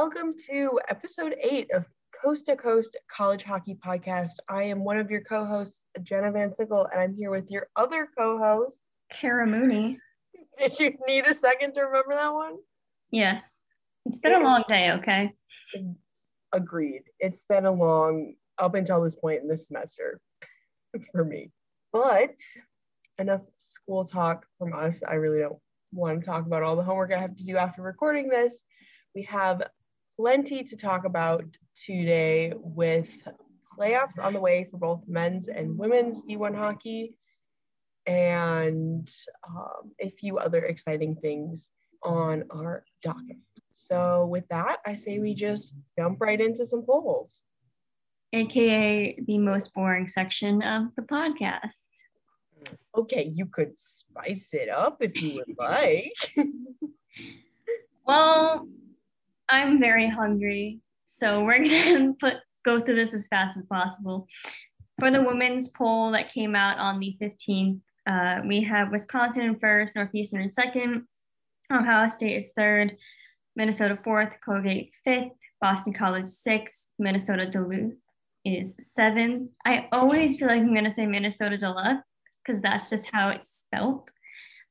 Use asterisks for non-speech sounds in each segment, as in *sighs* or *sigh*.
Welcome to episode eight of Coast to Coast College Hockey Podcast. I am one of your co hosts, Jenna Van Sickle, and I'm here with your other co host, Kara Mooney. *laughs* Did you need a second to remember that one? Yes. It's been a long day, okay? Agreed. It's been a long, up until this point in this semester *laughs* for me. But enough school talk from us. I really don't want to talk about all the homework I have to do after recording this. We have plenty to talk about today with playoffs on the way for both men's and women's D1 hockey and um, a few other exciting things on our docket. So, with that, I say we just jump right into some polls. AKA the most boring section of the podcast. Okay, you could spice it up if you would like. *laughs* well, I'm very hungry, so we're *laughs* gonna put go through this as fast as possible. For the women's poll that came out on the 15th, uh, we have Wisconsin in first, Northeastern in second, Ohio State is third, Minnesota fourth, Colgate fifth, Boston College sixth, Minnesota Duluth is seventh. I always feel like I'm gonna say Minnesota Duluth because that's just how it's spelt.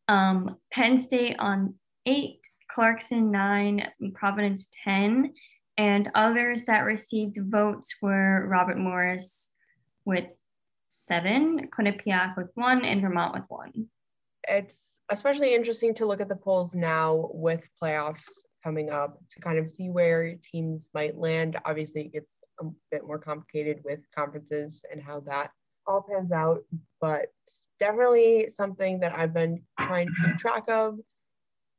Um, Penn State on eight, Clarkson nine, Providence 10, and others that received votes were Robert Morris with seven, Quinnipiac with one, and Vermont with one. It's especially interesting to look at the polls now with playoffs coming up to kind of see where teams might land. Obviously, it gets a bit more complicated with conferences and how that all pans out, but definitely something that I've been trying to keep track of.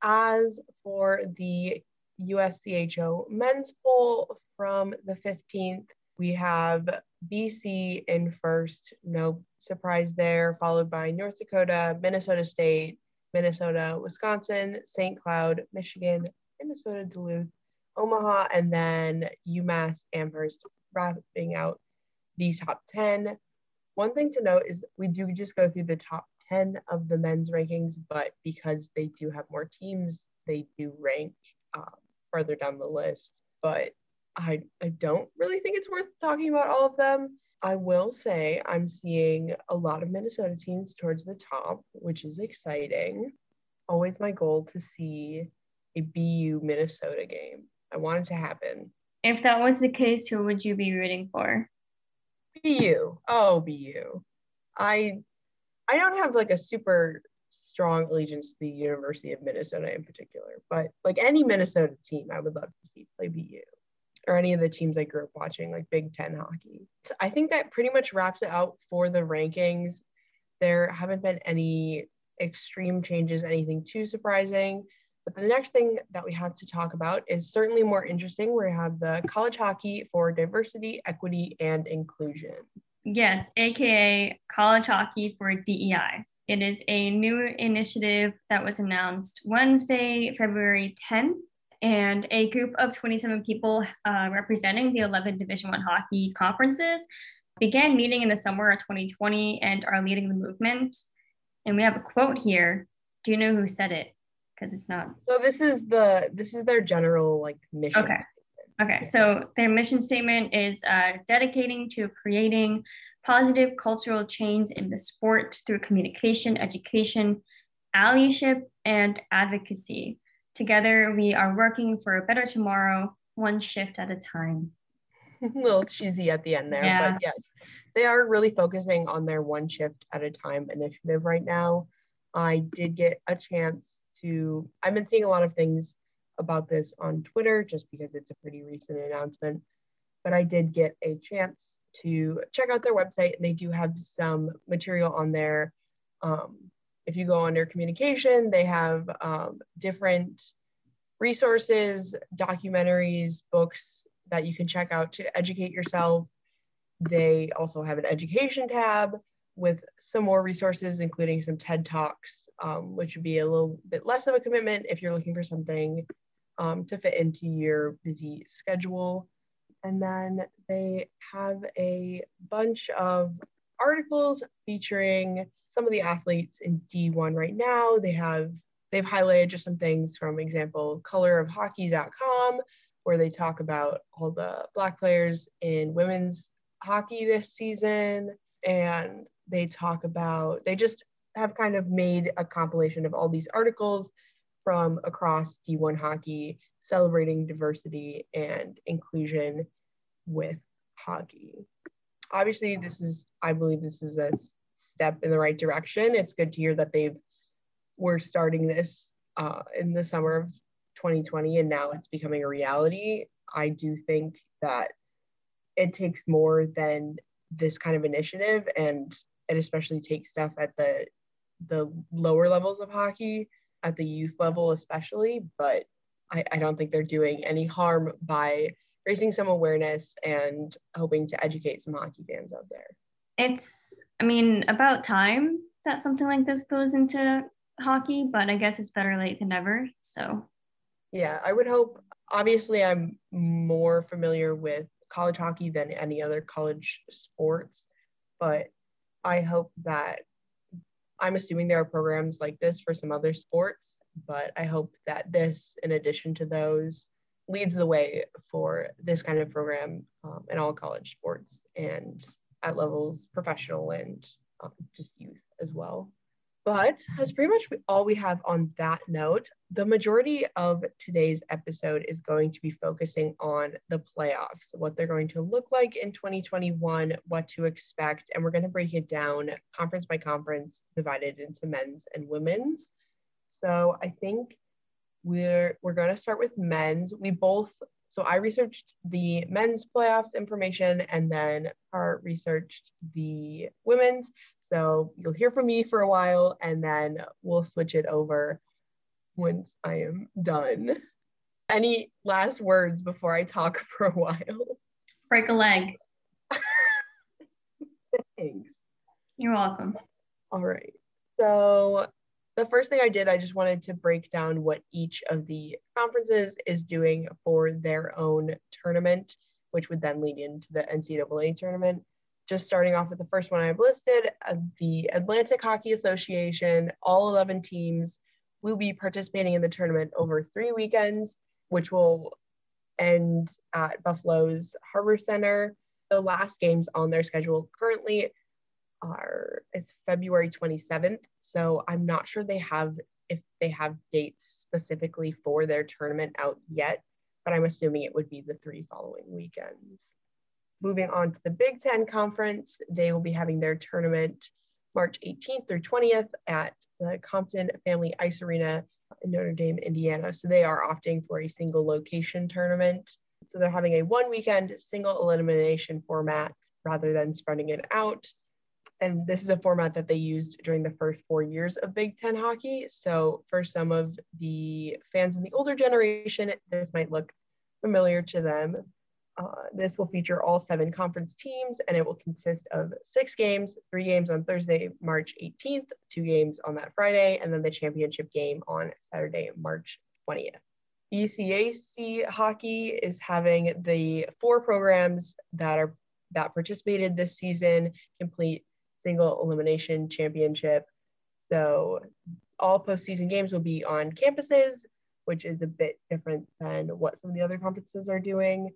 As for the USCHO men's poll from the 15th, we have BC in first, no surprise there, followed by North Dakota, Minnesota State, Minnesota, Wisconsin, St. Cloud, Michigan, Minnesota Duluth, Omaha, and then UMass Amherst wrapping out the top 10. One thing to note is we do just go through the top 10 of the men's rankings, but because they do have more teams, they do rank um, further down the list. But I, I don't really think it's worth talking about all of them. I will say I'm seeing a lot of Minnesota teams towards the top, which is exciting. Always my goal to see a BU Minnesota game. I want it to happen. If that was the case, who would you be rooting for? BU. Oh, BU. I I don't have like a super strong allegiance to the University of Minnesota in particular, but like any Minnesota team, I would love to see play BU or any of the teams I grew up watching, like Big Ten hockey. So I think that pretty much wraps it out for the rankings. There haven't been any extreme changes, anything too surprising. But the next thing that we have to talk about is certainly more interesting. We have the college hockey for diversity, equity, and inclusion. Yes, aka college hockey for DEI. It is a new initiative that was announced Wednesday, February 10th and a group of 27 people uh, representing the 11 division one hockey conferences began meeting in the summer of 2020 and are leading the movement. And we have a quote here. Do you know who said it? Because it's not so this is the this is their general like mission okay okay so their mission statement is uh, dedicating to creating positive cultural change in the sport through communication education allyship and advocacy Together, we are working for a better tomorrow, one shift at a time. *laughs* a little cheesy at the end there, yeah. but yes, they are really focusing on their one shift at a time initiative right now. I did get a chance to, I've been seeing a lot of things about this on Twitter just because it's a pretty recent announcement. But I did get a chance to check out their website, and they do have some material on there um, if you go under communication, they have um, different resources, documentaries, books that you can check out to educate yourself. They also have an education tab with some more resources, including some TED Talks, um, which would be a little bit less of a commitment if you're looking for something um, to fit into your busy schedule. And then they have a bunch of articles featuring some of the athletes in D1 right now. They have they've highlighted just some things from example colorofhockey.com where they talk about all the Black players in women's hockey this season. And they talk about, they just have kind of made a compilation of all these articles from across D1 hockey celebrating diversity and inclusion with hockey. Obviously, this is, I believe this is a step in the right direction. It's good to hear that they've were starting this uh, in the summer of 2020 and now it's becoming a reality. I do think that it takes more than this kind of initiative and it especially takes stuff at the the lower levels of hockey at the youth level especially but I, I don't think they're doing any harm by raising some awareness and hoping to educate some hockey fans out there. It's i mean about time that something like this goes into hockey but i guess it's better late than never so. Yeah i would hope obviously i'm more familiar with college hockey than any other college sports but i hope that i'm assuming there are programs like this for some other sports but i hope that this in addition to those leads the way for this kind of program um, in all college sports and at levels professional and um, just youth as well. But that's pretty much all we have on that note. The majority of today's episode is going to be focusing on the playoffs, what they're going to look like in 2021, what to expect, and we're going to break it down conference by conference, divided into men's and women's. So I think we're we're going to start with men's. We both so I researched the men's playoffs information and then Part researched the women's. So you'll hear from me for a while and then we'll switch it over once I am done. Any last words before I talk *laughs* for a while? Break a leg. *laughs* Thanks. You're welcome. All right. So the first thing I did, I just wanted to break down what each of the conferences is doing for their own tournament, which would then lead into the NCAA tournament. Just starting off with the first one I've listed, uh, the Atlantic Hockey Association, all 11 teams will be participating in the tournament over three weekends, which will end at Buffalo's Harbor Center. The last games on their schedule currently are it's February 27th. So I'm not sure they have if they have dates specifically for their tournament out yet, but I'm assuming it would be the three following weekends. Moving on to the Big Ten Conference, they will be having their tournament March 18th through 20th at the Compton Family Ice Arena in Notre Dame, Indiana. So they are opting for a single location tournament. So they're having a one weekend single elimination format rather than spreading it out and this is a format that they used during the first four years of Big Ten hockey. So for some of the fans in the older generation, this might look familiar to them. Uh, this will feature all seven conference teams and it will consist of six games, three games on Thursday, March 18th, two games on that Friday, and then the championship game on Saturday, March 20th. ECAC hockey is having the four programs that are that participated this season complete single elimination championship. So all postseason games will be on campuses, which is a bit different than what some of the other conferences are doing.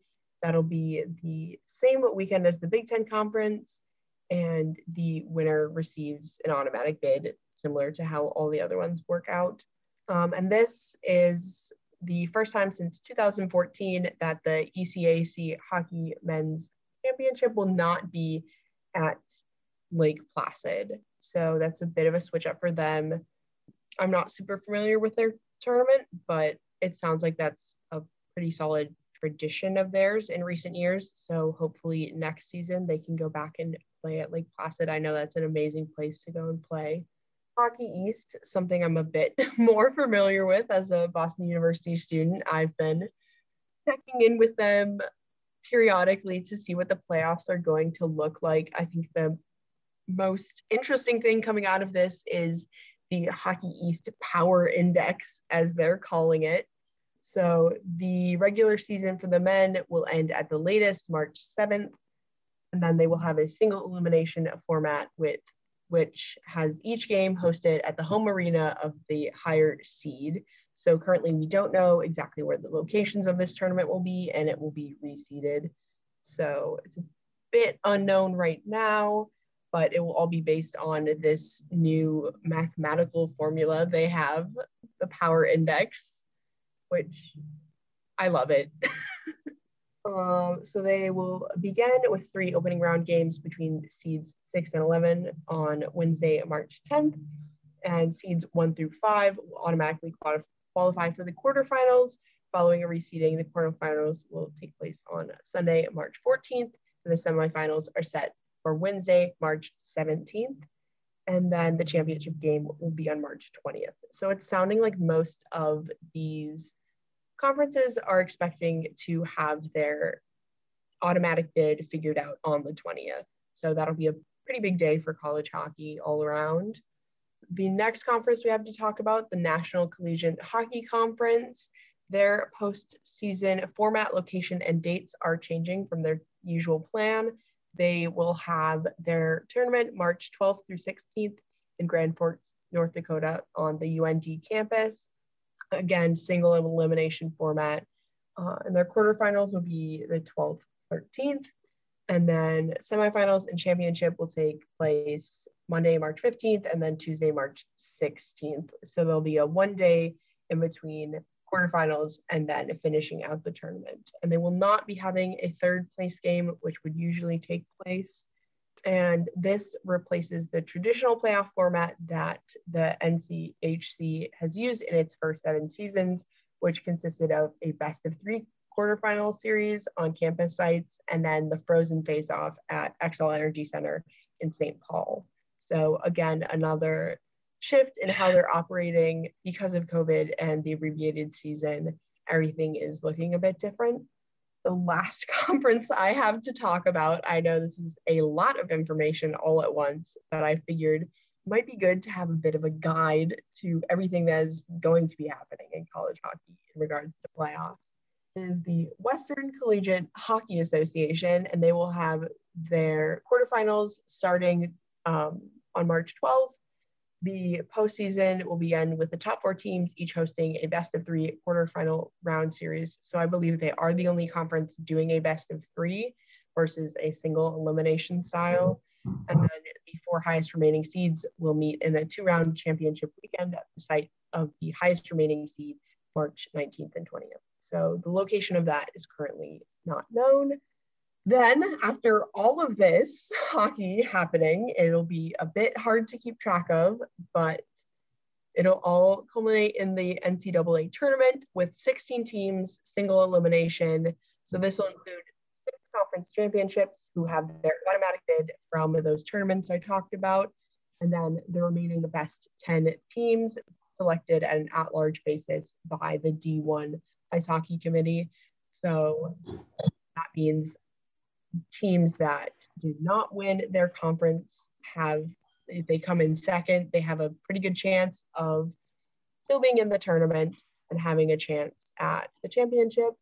That'll be the same weekend as the Big Ten Conference, and the winner receives an automatic bid, similar to how all the other ones work out. Um, and this is the first time since 2014 that the ECAC Hockey Men's Championship will not be at Lake Placid. So that's a bit of a switch up for them. I'm not super familiar with their tournament, but it sounds like that's a pretty solid tradition of theirs in recent years. So hopefully next season they can go back and play at Lake Placid. I know that's an amazing place to go and play. Hockey East, something I'm a bit *laughs* more familiar with as a Boston University student. I've been checking in with them periodically to see what the playoffs are going to look like. I think the most interesting thing coming out of this is the Hockey East Power Index, as they're calling it. So the regular season for the men will end at the latest March 7th, and then they will have a single elimination format with which has each game hosted at the home arena of the higher seed. So currently we don't know exactly where the locations of this tournament will be and it will be reseeded. So it's a bit unknown right now, but it will all be based on this new mathematical formula they have, the power index, which I love it. *laughs* um, so they will begin with three opening round games between seeds six and 11 on Wednesday, March 10th. And seeds one through five will automatically qualify for the quarterfinals. Following a reseeding, the quarterfinals will take place on Sunday, March 14th, and the semifinals are set for Wednesday, March 17th. And then the championship game will be on March 20th. So it's sounding like most of these conferences are expecting to have their automatic bid figured out on the 20th. So that'll be a pretty big day for college hockey all around. The next conference we have to talk about, the National Collegiate Hockey Conference. Their postseason format, location, and dates are changing from their usual plan. They will have their tournament March 12th through 16th in Grand Forks, North Dakota on the UND campus again, single elimination format. Uh, and their quarterfinals will be the 12th, 13th. And then semifinals and championship will take place Monday, March 15th, and then Tuesday, March 16th. So there'll be a one day in between quarterfinals and then finishing out the tournament. And they will not be having a third place game, which would usually take place and this replaces the traditional playoff format that the NCHC has used in its first seven seasons, which consisted of a best of three quarterfinal series on campus sites and then the frozen face off at Xcel Energy Center in St. Paul. So, again, another shift in how they're operating because of COVID and the abbreviated season. Everything is looking a bit different the last *laughs* conference I have to talk about. I know this is a lot of information all at once, but I figured might be good to have a bit of a guide to everything that is going to be happening in college hockey in regards to playoffs. Is the Western Collegiate Hockey Association, and they will have their quarterfinals starting um, on March 12th the postseason will begin with the top four teams each hosting a best of three quarterfinal round series. So I believe they are the only conference doing a best of three versus a single elimination style. And then the four highest remaining seeds will meet in a two round championship weekend at the site of the highest remaining seed, March 19th and 20th. So the location of that is currently not known. Then, after all of this hockey happening, it'll be a bit hard to keep track of, but it'll all culminate in the NCAA tournament with 16 teams, single elimination. So, this will include six conference championships who have their automatic bid from those tournaments I talked about, and then the remaining best 10 teams selected at an at large basis by the D1 Ice Hockey Committee. So, that means teams that did not win their conference have, if they come in second, they have a pretty good chance of still being in the tournament and having a chance at the championship.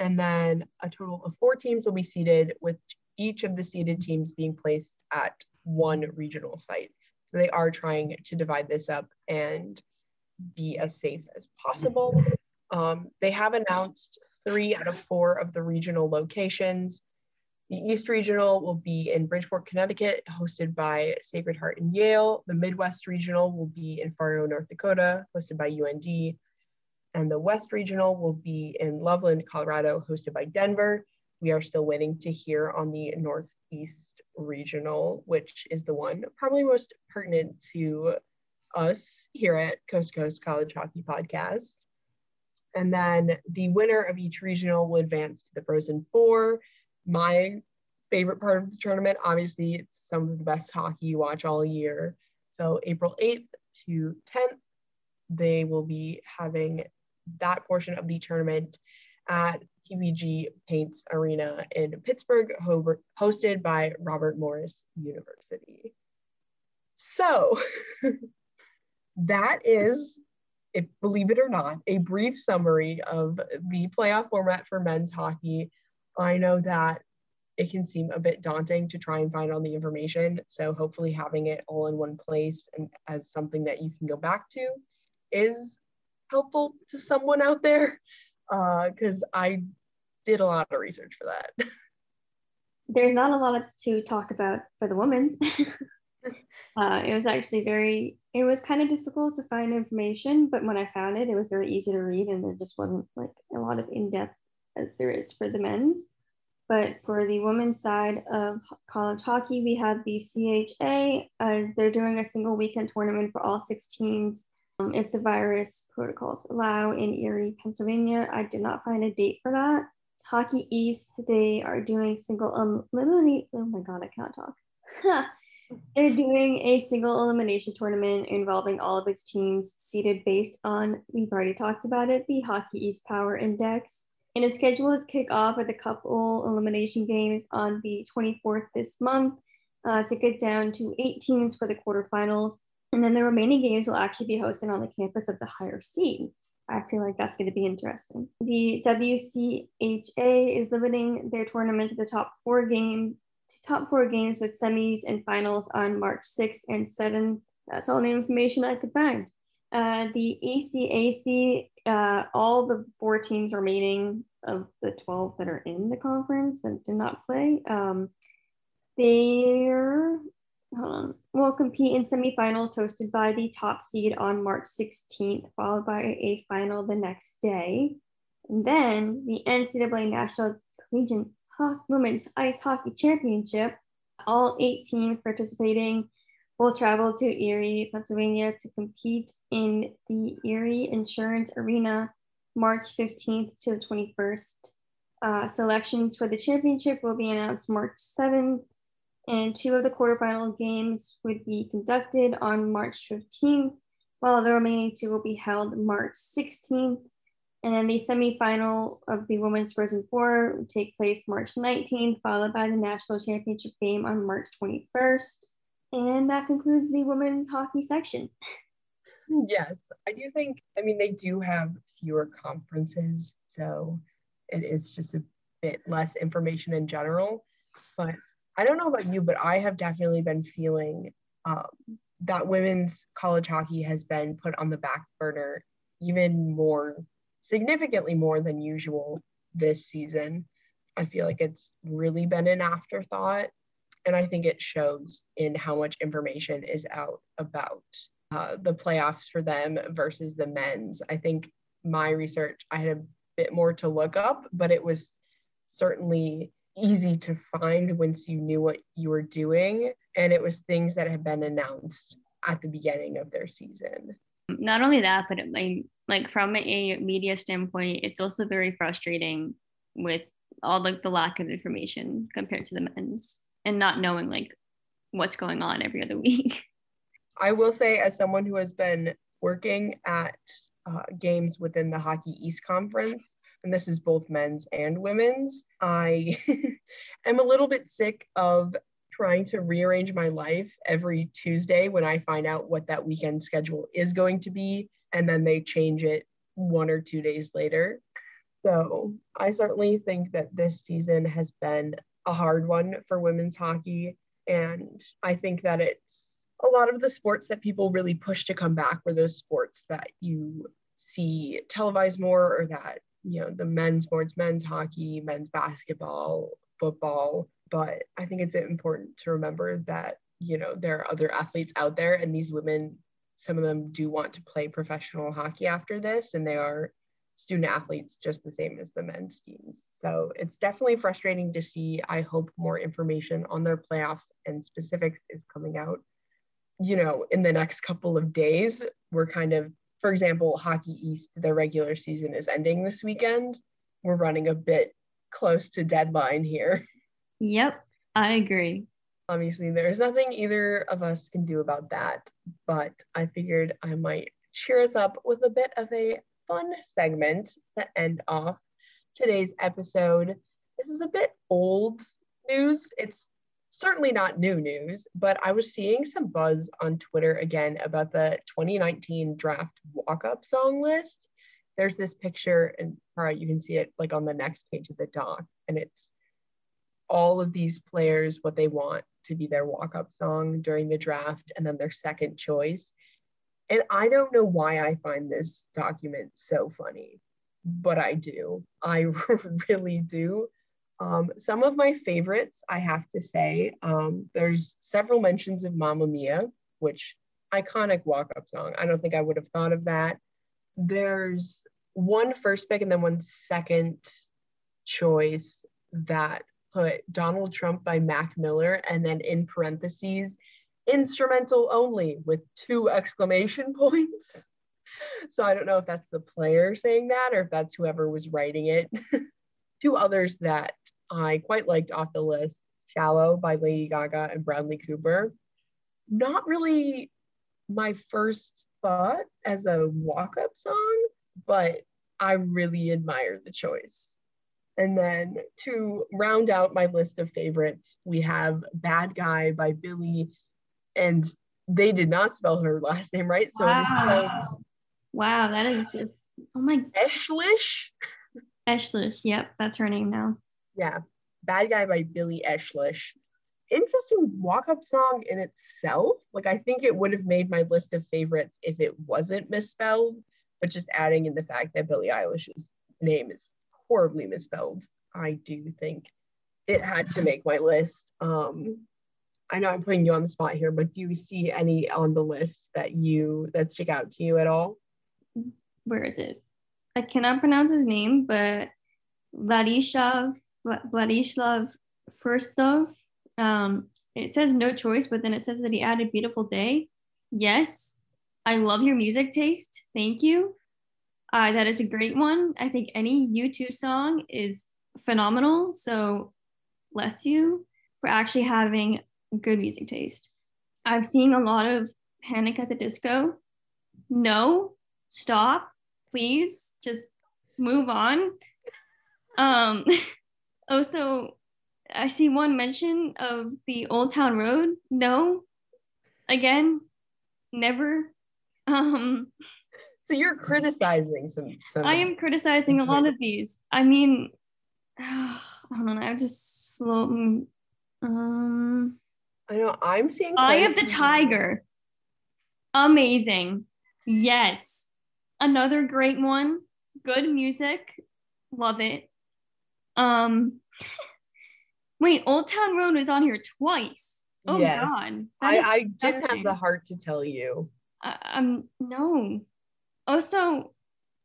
And then a total of four teams will be seeded, with each of the seeded teams being placed at one regional site. So they are trying to divide this up and be as safe as possible. Um, they have announced three out of four of the regional locations. The East Regional will be in Bridgeport, Connecticut, hosted by Sacred Heart and Yale. The Midwest Regional will be in Fargo, North Dakota, hosted by UND. And the West Regional will be in Loveland, Colorado, hosted by Denver. We are still waiting to hear on the Northeast Regional, which is the one probably most pertinent to us here at Coast to Coast College Hockey Podcast. And then the winner of each regional will advance to the Frozen Four my favorite part of the tournament. Obviously, it's some of the best hockey you watch all year. So April 8th to 10th, they will be having that portion of the tournament at PPG Paints Arena in Pittsburgh, hosted by Robert Morris University. So *laughs* that is, if believe it or not, a brief summary of the playoff format for men's hockey. I know that it can seem a bit daunting to try and find all the information. So hopefully having it all in one place and as something that you can go back to is helpful to someone out there because uh, I did a lot of research for that. *laughs* There's not a lot to talk about for the women's. *laughs* *laughs* uh, it was actually very, it was kind of difficult to find information, but when I found it, it was very easy to read and there just wasn't like a lot of in depth as there is for the men's. But for the women's side of college hockey, we have the CHA. Uh, they're doing a single weekend tournament for all six teams um, if the virus protocols allow in Erie, Pennsylvania. I did not find a date for that. Hockey East, they are doing single eliminate. Oh my God, I cannot talk. *laughs* They're doing a single elimination tournament involving all of its teams seeded based on, we've already talked about it, the Hockey East Power Index. And a schedule is kick off with a couple elimination games on the 24th this month uh, to get down to eight teams for the quarterfinals. And then the remaining games will actually be hosted on the campus of the higher seed. I feel like that's going to be interesting. The WCHA is limiting their tournament to the top four game to top four games with semis and finals on March 6th and 7th. That's all the information I could find. Uh, the ECAC, uh, all the four teams remaining of the 12 that are in the conference and did not play, um, they're on, will compete in semifinals hosted by the top seed on March 16th, followed by a final the next day. And then the NCAA National Collegiate Women's Ice Hockey Championship, all eight teams participating will travel to Erie, Pennsylvania to compete in the Erie Insurance Arena March 15th to the 21st. Uh, selections for the championship will be announced March 7th and two of the quarterfinal games would be conducted on March 15th, while the remaining two will be held March 16th. And then the semifinal of the Women's Frozen Four would take place March 19th, followed by the national championship game on March 21st. And that concludes the women's hockey section. Yes, I do think, I mean, they do have fewer conferences, so it is just a bit less information in general. But I don't know about you, but I have definitely been feeling um, that women's college hockey has been put on the back burner even more, significantly more than usual this season. I feel like it's really been an afterthought. And I think it shows in how much information is out about uh, the playoffs for them versus the men's. I think my research, I had a bit more to look up, but it was certainly easy to find once you knew what you were doing. And it was things that had been announced at the beginning of their season. Not only that, but it, like, like from a media standpoint, it's also very frustrating with all like the lack of information compared to the men's and not knowing like what's going on every other *laughs* week. I will say, as someone who has been working at uh, games within the Hockey East Conference, and this is both men's and women's. I *laughs* am a little bit sick of trying to rearrange my life every Tuesday when I find out what that weekend schedule is going to be, and then they change it one or two days later. So I certainly think that this season has been a hard one for women's hockey. And I think that it's a lot of the sports that people really push to come back were those sports that you see televised more or that you know the men's sports men's hockey men's basketball football but i think it's important to remember that you know there are other athletes out there and these women some of them do want to play professional hockey after this and they are student athletes just the same as the men's teams so it's definitely frustrating to see i hope more information on their playoffs and specifics is coming out you know in the next couple of days we're kind of for example, Hockey East, their regular season is ending this weekend. We're running a bit close to deadline here. Yep, I agree. Obviously, there's nothing either of us can do about that, but I figured I might cheer us up with a bit of a fun segment to end off today's episode. This is a bit old news. It's certainly not new news, but I was seeing some buzz on Twitter again about the 2019 draft walk up song list. There's this picture, and you can see it like on the next page of the doc, and it's all of these players what they want to be their walk up song during the draft, and then their second choice. And I don't know why I find this document so funny, but I do. I *laughs* really do. Um, some of my favorites, I have to say, um, there's several mentions of Mamma Mia, which iconic walk-up song. I don't think I would have thought of that. There's one first pick and then one second choice that put Donald Trump by Mac Miller and then in parentheses, instrumental only with two exclamation *laughs* points. So I don't know if that's the player saying that or if that's whoever was writing it. *laughs* two others that I quite liked off the list Shallow by Lady Gaga and Bradley Cooper. Not really my first thought as a walk up song, but I really admire the choice. And then to round out my list of favorites, we have Bad Guy by Billie, and they did not spell her last name right. So wow. it is spelled. Wow, that is just, oh my. Eilish? Eilish, yep, that's her name now. Yeah, Bad Guy by Billie Eilish interesting walk-up song in itself. Like I think it would have made my list of favorites if it wasn't misspelled, but just adding in the fact that Billie Eilish's name is horribly misspelled, I do think it had to make my list. Um, I know I'm putting you on the spot here, but do you see any on the list that you that stick out to you at all? Where is it? I cannot pronounce his name, but Vladislav Vladislav Firstov um, it says no choice, but then it says that he added beautiful day. Yes, I love your music taste. Thank you. Uh, that is a great one. I think any U2 song is phenomenal. So bless you for actually having good music taste. I've seen a lot of Panic at the Disco. No, stop, please, just move on. Um, *laughs* also, I see one mention of the Old Town Road. No, again, never. Um, so you're criticizing some. some I am criticizing a lot of these. I mean, *sighs* I don't know. I just slow. Um, I know. I'm seeing. Eye of the Tiger. Amazing. Yes. Another great one. Good music. Love it. Um. *laughs* Wait, Old Town Road was on here twice. Oh yes. God. I, I didn't have the heart to tell you. Uh, um no. Also,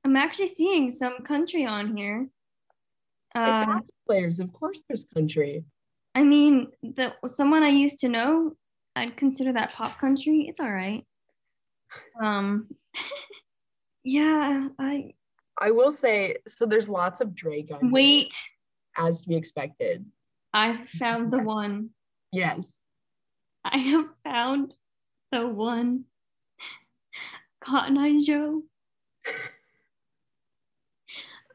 I'm actually seeing some country on here. Uh, it's hockey players, of course there's country. I mean, the someone I used to know, I'd consider that pop country. It's all right. Um *laughs* yeah, I I will say so there's lots of Drake on Wait. Here, as to be expected. I found the one. Yes. I have found the one. Cotton Eye Joe. *laughs*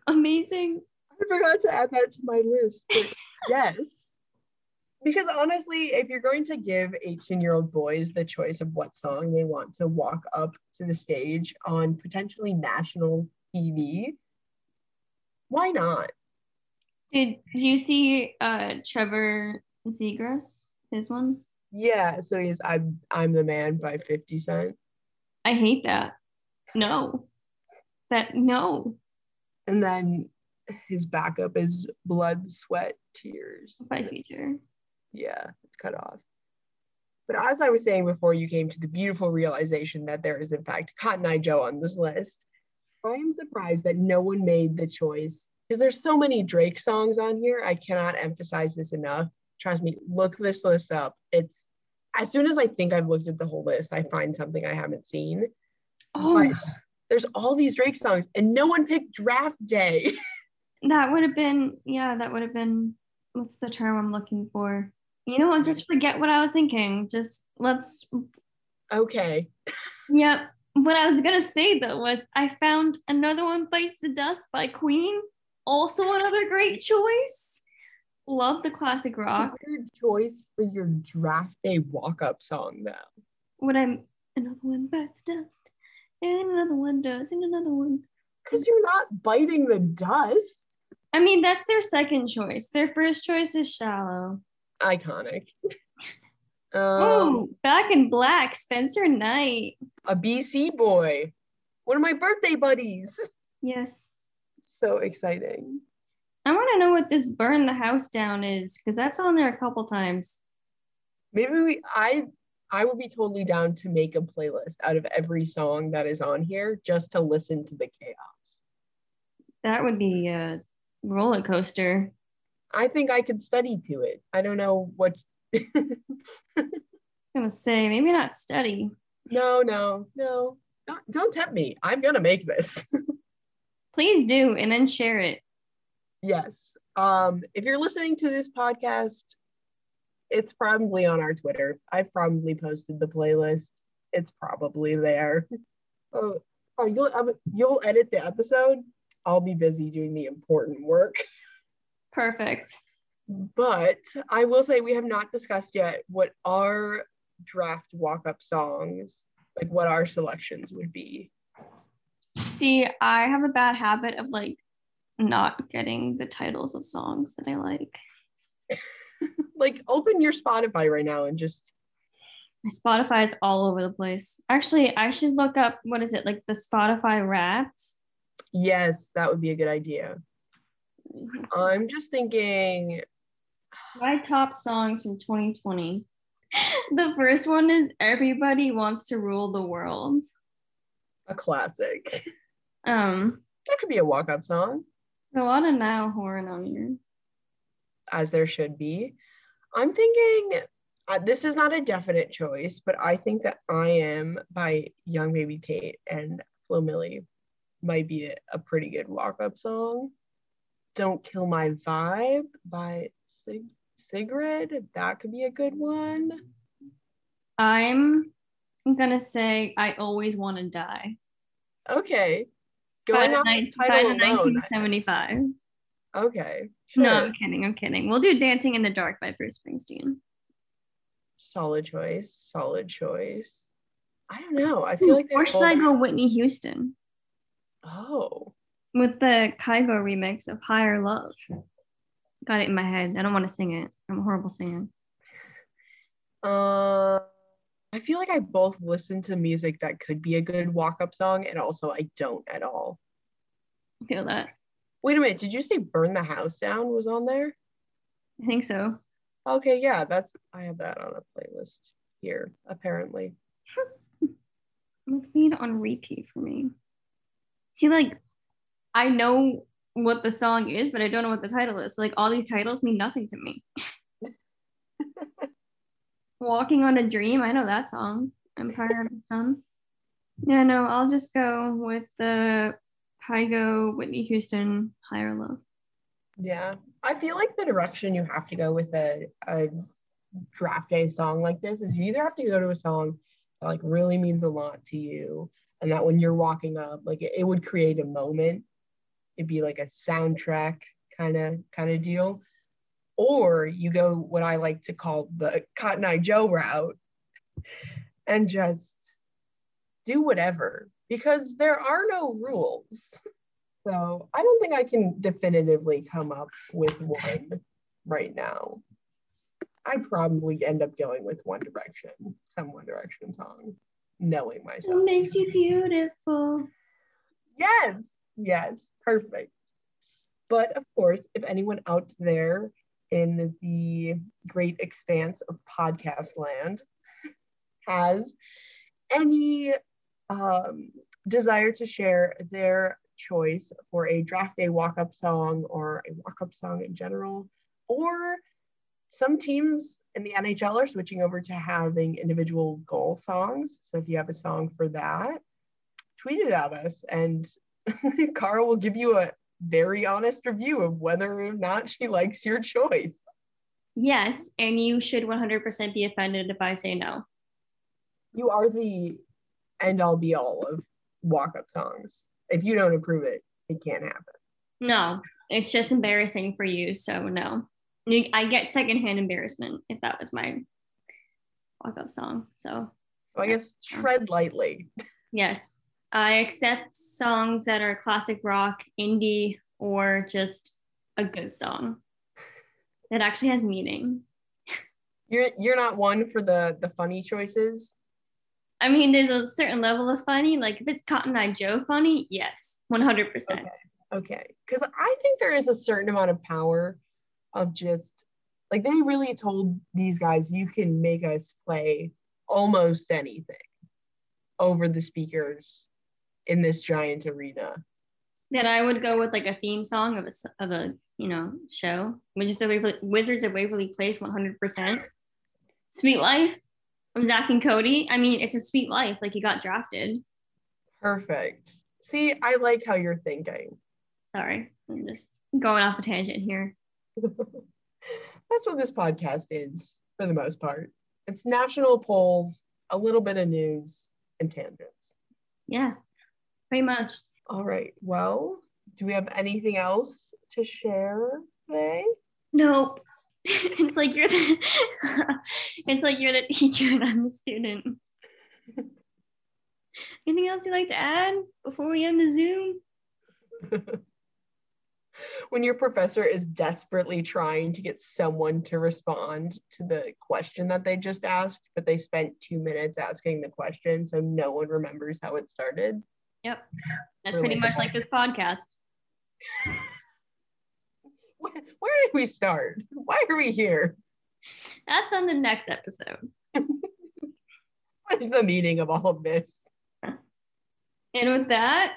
Amazing. I forgot to add that to my list. *laughs* yes. Because honestly, if you're going to give 18 year old boys the choice of what song they want to walk up to the stage on potentially national TV, why not? Did you see uh Trevor Zegras, his one? Yeah, so he's I'm I'm the man by 50 Cent. I hate that. No. That no. And then his backup is blood, sweat, tears. By Future. Yeah, it's cut off. But as I was saying before you came to the beautiful realization that there is in fact Cotton Eye Joe on this list, I am surprised that no one made the choice because there's so many Drake songs on here. I cannot emphasize this enough. Trust me, look this list up. It's as soon as I think I've looked at the whole list, I find something I haven't seen. Oh. But there's all these Drake songs, and no one picked Draft Day. *laughs* that would have been, yeah, that would have been, what's the term I'm looking for? You know, just forget what I was thinking. Just let's. Okay. Yep. What I was gonna say though was I found another one bites the dust by Queen also another great choice. Love the classic rock. Good choice for your draft day walk up song, though. When I'm another one bites dust, and another one does, and another one. Because you're not biting the dust. I mean, that's their second choice. Their first choice is shallow. Iconic. *laughs* Um, oh, Back in Black, Spencer Knight. a BC boy, one of my birthday buddies. Yes. So exciting. I want to know what this Burn the House Down is because that's on there a couple times. Maybe we, I, I would be totally down to make a playlist out of every song that is on here just to listen to the chaos. That would be a roller coaster. I think I could study to it. I don't know what. *laughs* I was gonna say maybe not study. no, no, no. Don't, don't tempt me. I'm gonna make this. *laughs* Please do, and then share it. yes. Um, if you're listening to this podcast, it's probably on our Twitter. I've probably posted the playlist. It's probably there. Oh, oh you'll um, you'll edit the episode. I'll be busy doing the important work. *laughs* Perfect. But I will say we have not discussed yet what our draft walk-up songs, like what our selections would be. See, I have a bad habit of like not getting the titles of songs that I like. *laughs* Like open your Spotify right now and just My Spotify is all over the place. Actually, I should look up what is it like the Spotify Wrapped. yes, that would be a good idea. I'm just thinking My top songs from 2020. *laughs* The first one is Everybody Wants to Rule the World. a classic. Um, That could be a walk-up song, a lot of now horn on here. as there should be. I'm thinking uh, this is not a definite choice, but I think that I am by Young Baby Tate and Flo Milli might be a, a pretty good walk-up song. Don't Kill My Vibe by Sig- Sigrid. That could be a good one. I'm gonna say I always want to die. Okay. By Going the, off the by title the alone. 1975. Okay. No. I'm kidding. I'm kidding. We'll do Dancing in the Dark by Bruce Springsteen. Solid choice. Solid choice. I don't know. I feel like or should I go Whitney Houston Oh. With the Kygo remix of Higher Love? Got it in my head. I don't want to sing it. I'm a horrible singer. Uh, I feel like I both listen to music that could be a good walk-up song, and also I don't at all. I feel that. Wait a minute, did you say "Burn the House Down" was on there? I think so. Okay, yeah, that's I have that on a playlist here. Apparently, *laughs* It's being on repeat for me. See, like, I know what the song is, but I don't know what the title is. So, like, all these titles mean nothing to me. *laughs* Walking on a Dream, I know that song. Empire of the Sun. Yeah, no, I'll just go with the Kygo, Whitney Houston, Higher Love. yeah. I feel like the direction you have to go with a a draft day song like this is you either have to go to a song that like really means a lot to you, and that when you're walking up, like it, it would create a moment. It'd be like a soundtrack kind of kind of deal. Or you go what I like to call the Cotton Eye Joe route *laughs* and just do whatever because there are no rules. *laughs* So I don't think I can definitively come up with one right now. I'd probably end up going with One Direction, some One Direction song, knowing myself. it makes you beautiful? Yes, yes, perfect. But of course, if anyone out there in the great expanse of podcast land has any um, desire to share their choice for a draft day walk up song or a walk up song in general, or some teams in the NHL are switching over to having individual goal songs. So if you have a song for that, tweet it at us and *laughs* Kara will give you a very honest review of whether or not she likes your choice. Yes, and you should 100% be offended if I say no. You are the end all be all of walk up songs. If you don't approve it, it can't happen. No, it's just embarrassing for you. So, no. I get secondhand embarrassment if that was my walk up song. So, So I guess tread lightly. yes, I accept songs that are classic rock, indie, or just a good song *laughs* that actually has meaning. You're you're not one for the the funny choices. I mean, there's a certain level of funny. Like if it's Cotton Eye Joe funny, yes, one hundred percent. Okay, okay. Because I think there is a certain amount of power of just like they really told these guys you can make us play almost anything over the speakers in this giant arena. That I would go with like a theme song of a of a you know show, which is the Wizards of Waverly Place, one hundred percent. Suite Life from Zack and Cody. I mean, it's a sweet life. Like you got drafted. Perfect. See, I like how you're thinking. Sorry, I'm just going off a tangent here. *laughs* That's what this podcast is for the most part. It's national polls, a little bit of news, and tangents. Yeah, pretty much. All right. Well, do we have anything else to share today? Nope. *laughs* it's like you're the *laughs* it's like you're the teacher and I'm the student. *laughs* Anything else you'd like to add before we end the Zoom? when your professor is desperately trying to get someone to respond to the question that they just asked, but they spent two minutes asking the question, so no one remembers how it started. Yep. That's pretty much like this podcast. *laughs* Where, where did we start? Why are we here? That's on the next episode. *laughs* what is the meaning of all of this? And with that,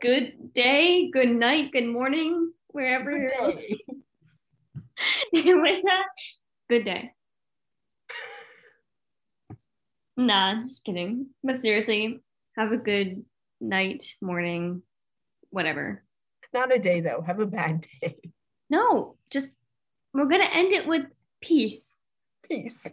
good day, good night, good morning, wherever good you're *laughs* with that, good day. Nah, just kidding. But seriously, have a good night, morning, whatever. Not a day though. Have a bad day. No, just we're gonna end it with peace. Peace.